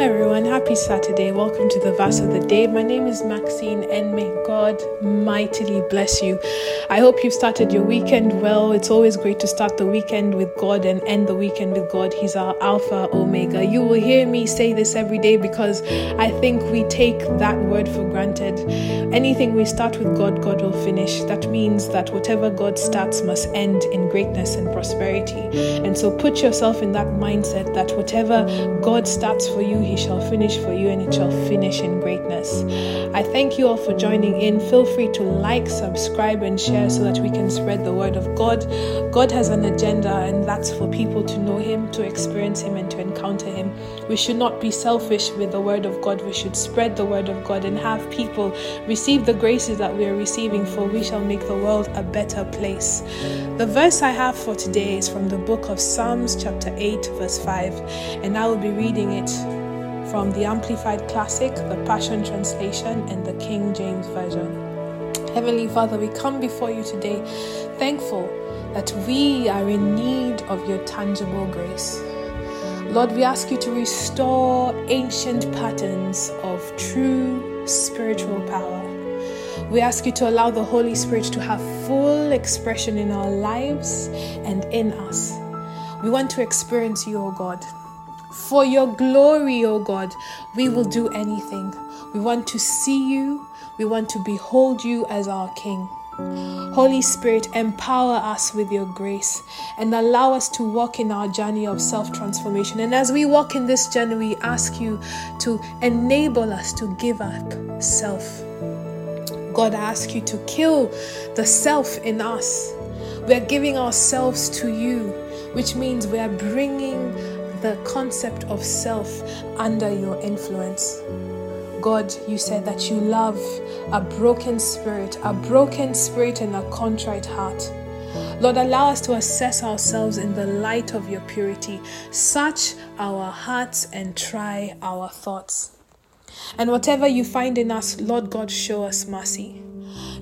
everyone, happy Saturday. Welcome to the verse of the day. My name is Maxine, and may God mightily bless you. I hope you've started your weekend well. It's always great to start the weekend with God and end the weekend with God. He's our Alpha Omega. You will hear me say this every day because I think we take that word for granted. Anything we start with God, God will finish. That means that whatever God starts must end in greatness and prosperity. And so put yourself in that mindset that whatever God starts for you, he shall finish for you and it shall finish in greatness. I thank you all for joining in. Feel free to like, subscribe, and share so that we can spread the word of God. God has an agenda, and that's for people to know Him, to experience Him, and to encounter Him. We should not be selfish with the word of God. We should spread the word of God and have people receive the graces that we are receiving, for we shall make the world a better place. The verse I have for today is from the book of Psalms, chapter 8, verse 5, and I will be reading it from the Amplified Classic, the Passion Translation, and the King James Version. Heavenly Father, we come before you today thankful that we are in need of your tangible grace. Lord, we ask you to restore ancient patterns of true spiritual power. We ask you to allow the Holy Spirit to have full expression in our lives and in us. We want to experience you, O God. For your glory, O God, we will do anything. We want to see you. We want to behold you as our King. Holy Spirit, empower us with your grace and allow us to walk in our journey of self transformation. And as we walk in this journey, we ask you to enable us to give up self. God, I ask you to kill the self in us. We are giving ourselves to you, which means we are bringing the concept of self under your influence. God, you said that you love a broken spirit, a broken spirit and a contrite heart. Lord, allow us to assess ourselves in the light of your purity. Search our hearts and try our thoughts. And whatever you find in us, Lord God, show us mercy.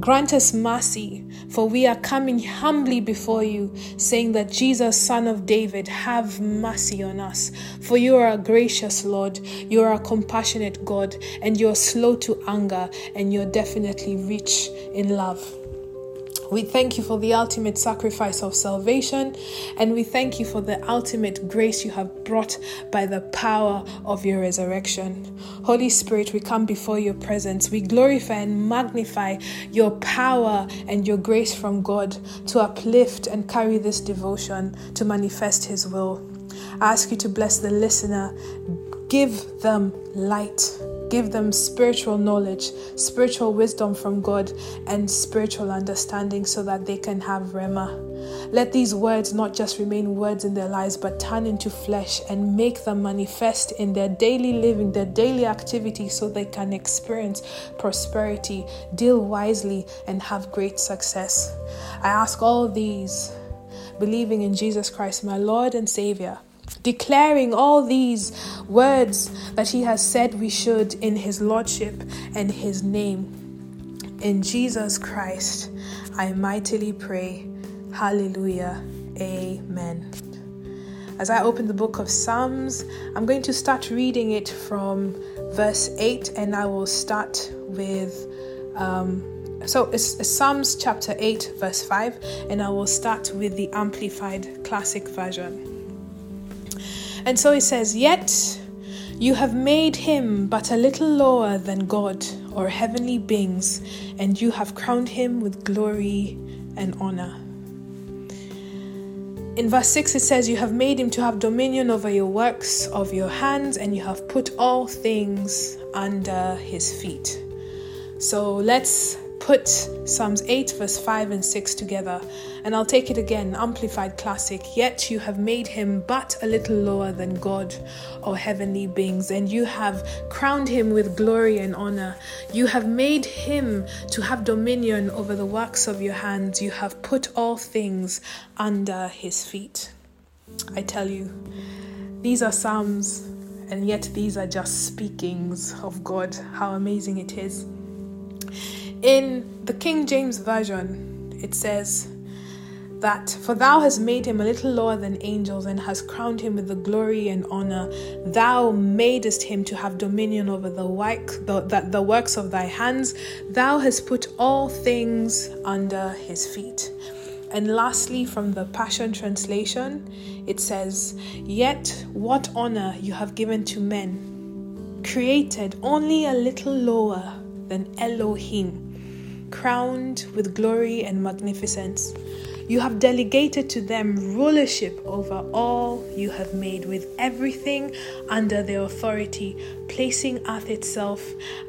Grant us mercy, for we are coming humbly before you, saying that Jesus, Son of David, have mercy on us. For you are a gracious Lord, you are a compassionate God, and you are slow to anger, and you're definitely rich in love. We thank you for the ultimate sacrifice of salvation, and we thank you for the ultimate grace you have brought by the power of your resurrection. Holy Spirit, we come before your presence. We glorify and magnify your power and your grace from God to uplift and carry this devotion to manifest His will. I ask you to bless the listener, give them light Give them spiritual knowledge, spiritual wisdom from God, and spiritual understanding so that they can have Rhema. Let these words not just remain words in their lives, but turn into flesh and make them manifest in their daily living, their daily activity, so they can experience prosperity, deal wisely, and have great success. I ask all these, believing in Jesus Christ, my Lord and Savior declaring all these words that he has said we should in his lordship and his name. In Jesus Christ, I mightily pray. Hallelujah. Amen. As I open the book of Psalms, I'm going to start reading it from verse 8 and I will start with. Um, so it's Psalms chapter 8, verse 5, and I will start with the Amplified Classic Version. And so he says, Yet you have made him but a little lower than God or heavenly beings, and you have crowned him with glory and honor. In verse 6, it says, You have made him to have dominion over your works of your hands, and you have put all things under his feet. So let's put Psalms 8, verse 5 and 6 together, and I'll take it again, Amplified Classic. Yet you have made him but a little lower than God or heavenly beings, and you have crowned him with glory and honor. You have made him to have dominion over the works of your hands. You have put all things under his feet. I tell you, these are Psalms, and yet these are just speakings of God. How amazing it is. In the King James Version, it says, that for thou hast made him a little lower than angels and hast crowned him with the glory and honor. Thou madest him to have dominion over the work the, the, the works of thy hands. Thou hast put all things under his feet. And lastly from the passion translation it says yet what honor you have given to men created only a little lower than elohim crowned with glory and magnificence you have delegated to them rulership over all you have made, with everything under their authority, placing earth itself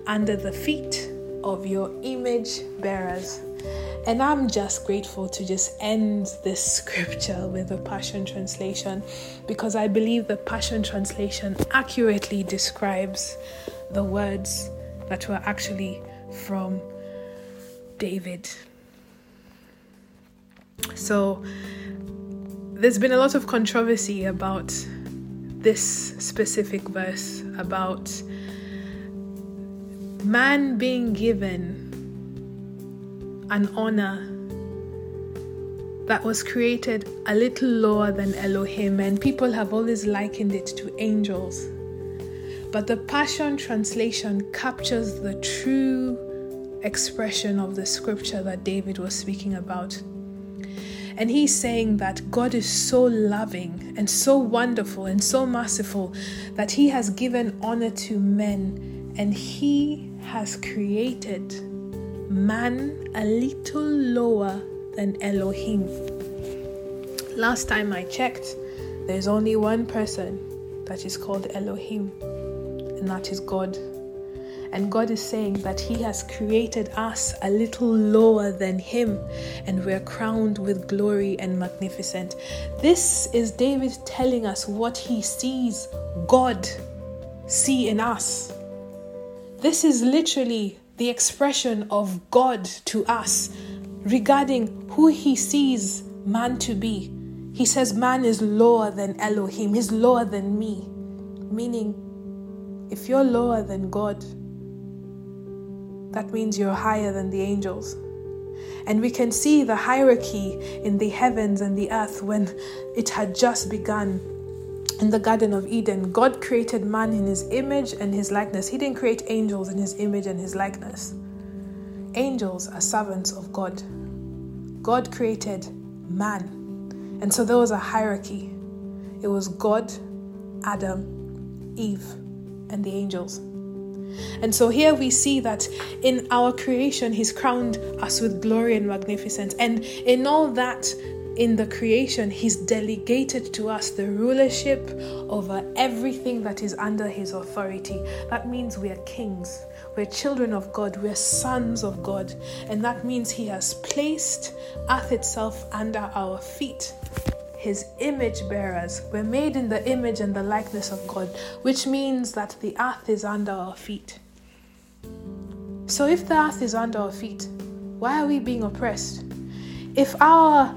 under the feet of your image bearers. And I'm just grateful to just end this scripture with the Passion Translation because I believe the Passion Translation accurately describes the words that were actually from David. So there's been a lot of controversy about this specific verse about man being given an honor that was created a little lower than Elohim, and people have always likened it to angels. But the Passion Translation captures the true expression of the scripture that David was speaking about. And he's saying that God is so loving and so wonderful and so merciful that he has given honor to men and he has created man a little lower than Elohim. Last time I checked, there's only one person that is called Elohim, and that is God. And God is saying that He has created us a little lower than Him, and we're crowned with glory and magnificent. This is David telling us what he sees God see in us. This is literally the expression of God to us regarding who He sees man to be. He says man is lower than Elohim, he's lower than me. Meaning, if you're lower than God, that means you're higher than the angels. And we can see the hierarchy in the heavens and the earth when it had just begun in the Garden of Eden. God created man in his image and his likeness. He didn't create angels in his image and his likeness. Angels are servants of God. God created man. And so there was a hierarchy. It was God, Adam, Eve, and the angels. And so here we see that in our creation, He's crowned us with glory and magnificence. And in all that, in the creation, He's delegated to us the rulership over everything that is under His authority. That means we are kings, we're children of God, we're sons of God. And that means He has placed earth itself under our feet his image bearers. We're made in the image and the likeness of God, which means that the earth is under our feet. So, if the earth is under our feet, why are we being oppressed? If our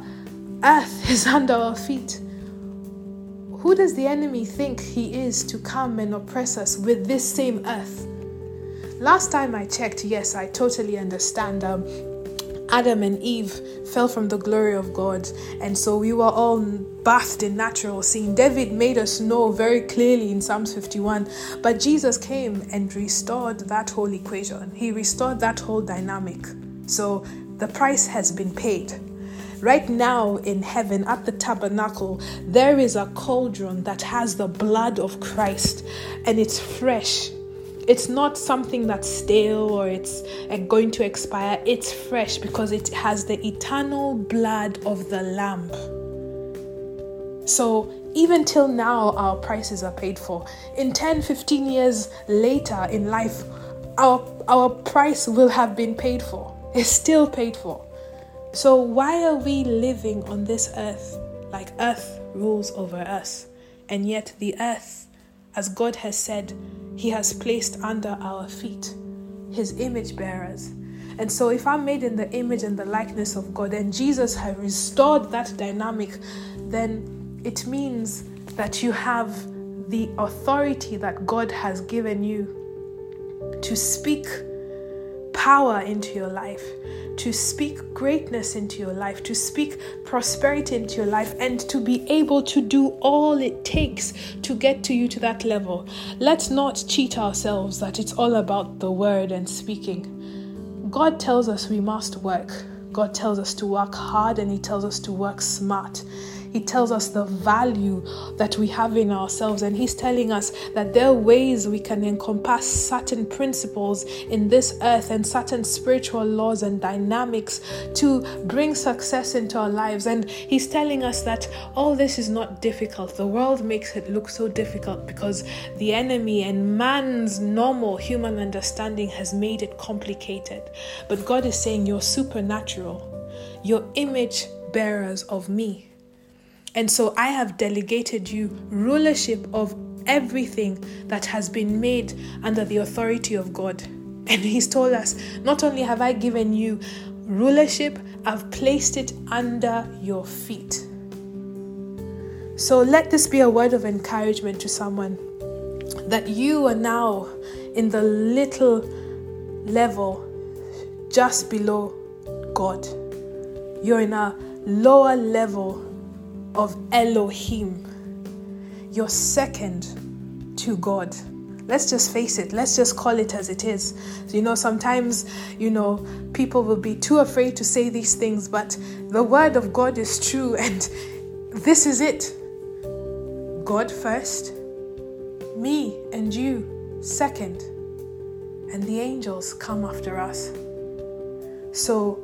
earth is under our feet, who does the enemy think he is to come and oppress us with this same earth? Last time I checked, yes, I totally understand. Um, Adam and Eve fell from the glory of God, and so we were all bathed in natural sin. David made us know very clearly in Psalms 51, but Jesus came and restored that whole equation. He restored that whole dynamic. So the price has been paid. Right now in heaven at the tabernacle, there is a cauldron that has the blood of Christ and it's fresh it's not something that's stale or it's uh, going to expire. It's fresh because it has the eternal blood of the Lamb. So, even till now, our prices are paid for. In 10, 15 years later in life, our, our price will have been paid for. It's still paid for. So, why are we living on this earth like earth rules over us? And yet, the earth, as God has said, he has placed under our feet, His image bearers. And so, if I'm made in the image and the likeness of God, and Jesus has restored that dynamic, then it means that you have the authority that God has given you to speak power into your life, to speak greatness into your life, to speak prosperity into your life, and to be able to do all it takes to get to you to that level. Let's not cheat ourselves that it's all about the word and speaking. God tells us we must work. God tells us to work hard and He tells us to work smart. He tells us the value that we have in ourselves, and He's telling us that there are ways we can encompass certain principles in this earth and certain spiritual laws and dynamics to bring success into our lives. And He's telling us that all this is not difficult. The world makes it look so difficult because the enemy and man's normal human understanding has made it complicated. But God is saying, You're supernatural, you're image bearers of me. And so I have delegated you rulership of everything that has been made under the authority of God. And He's told us, not only have I given you rulership, I've placed it under your feet. So let this be a word of encouragement to someone that you are now in the little level just below God. You're in a lower level of Elohim. You're second to God. Let's just face it. Let's just call it as it is. You know, sometimes, you know, people will be too afraid to say these things, but the word of God is true, and this is it God first, me and you second, and the angels come after us. So,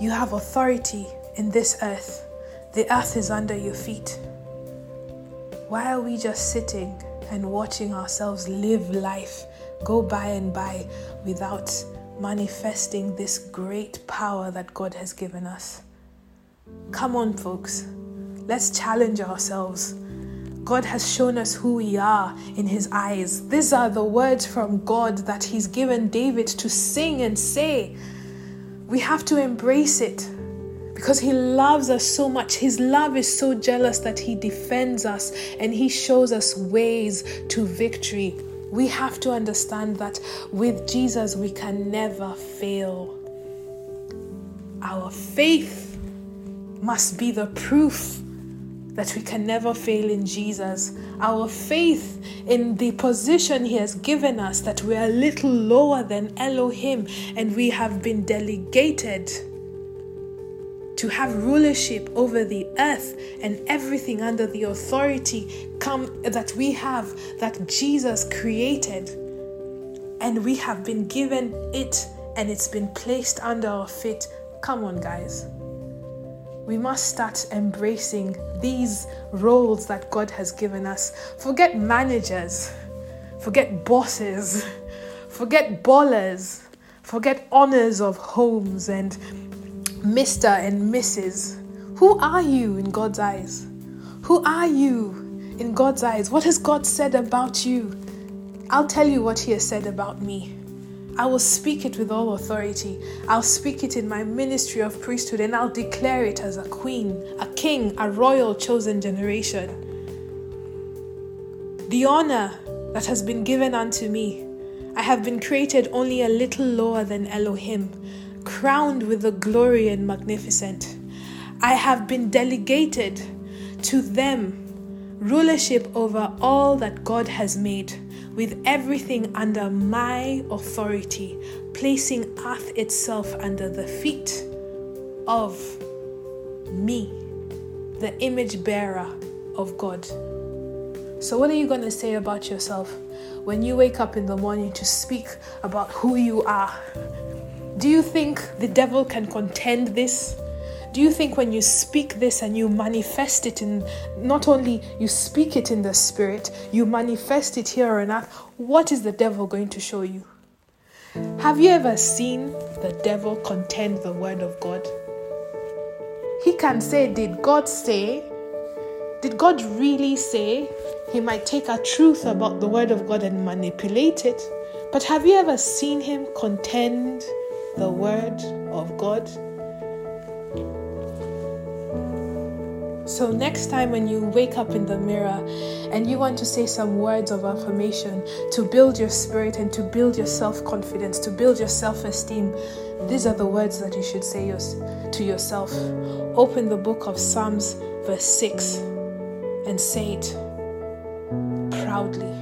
you have authority in this earth. The earth is under your feet. Why are we just sitting and watching ourselves live life go by and by without manifesting this great power that God has given us? Come on, folks. Let's challenge ourselves. God has shown us who we are in His eyes. These are the words from God that He's given David to sing and say. We have to embrace it because He loves us so much. His love is so jealous that He defends us and He shows us ways to victory. We have to understand that with Jesus we can never fail. Our faith must be the proof that we can never fail in Jesus. Our faith in the position He has given us, that we are a little lower than Elohim and we have been delegated to have rulership over the earth and everything under the authority come that we have that Jesus created. And we have been given it and it's been placed under our feet. Come on guys. We must start embracing these roles that God has given us. Forget managers. Forget bosses. Forget ballers. Forget honors of homes and Mr. and Mrs. Who are you in God's eyes? Who are you in God's eyes? What has God said about you? I'll tell you what He has said about me. I will speak it with all authority. I'll speak it in my ministry of priesthood and I'll declare it as a queen, a king, a royal chosen generation. The honor that has been given unto me, I have been created only a little lower than Elohim crowned with the glory and magnificent. I have been delegated to them rulership over all that God has made, with everything under my authority, placing earth itself under the feet of me, the image bearer of God. So, what are you going to say about yourself when you wake up in the morning to speak about who you are? Do you think the devil can contend this? Do you think when you speak this and you manifest it in not only you speak it in the spirit, you manifest it here on earth, what is the devil going to show you? Have you ever seen the devil contend the word of God? He can say, Did God say? Did God really say? He might take a truth about the word of God and manipulate it. But have you ever seen him contend the Word of God. So, next time when you wake up in the mirror and you want to say some words of affirmation to build your spirit and to build your self confidence, to build your self esteem, these are the words that you should say to yourself. Open the book of Psalms, verse 6, and say it proudly.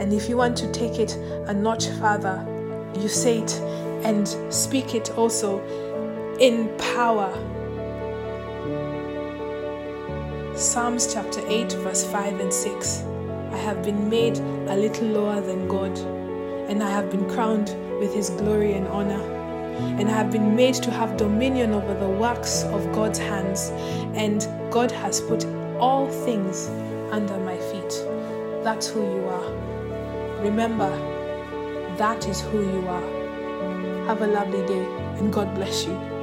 And if you want to take it a notch further, you say it and speak it also in power Psalms chapter 8, verse 5 and 6. I have been made a little lower than God, and I have been crowned with his glory and honor. And I have been made to have dominion over the works of God's hands, and God has put all things under my feet. That's who you are. Remember, that is who you are. Have a lovely day, and God bless you.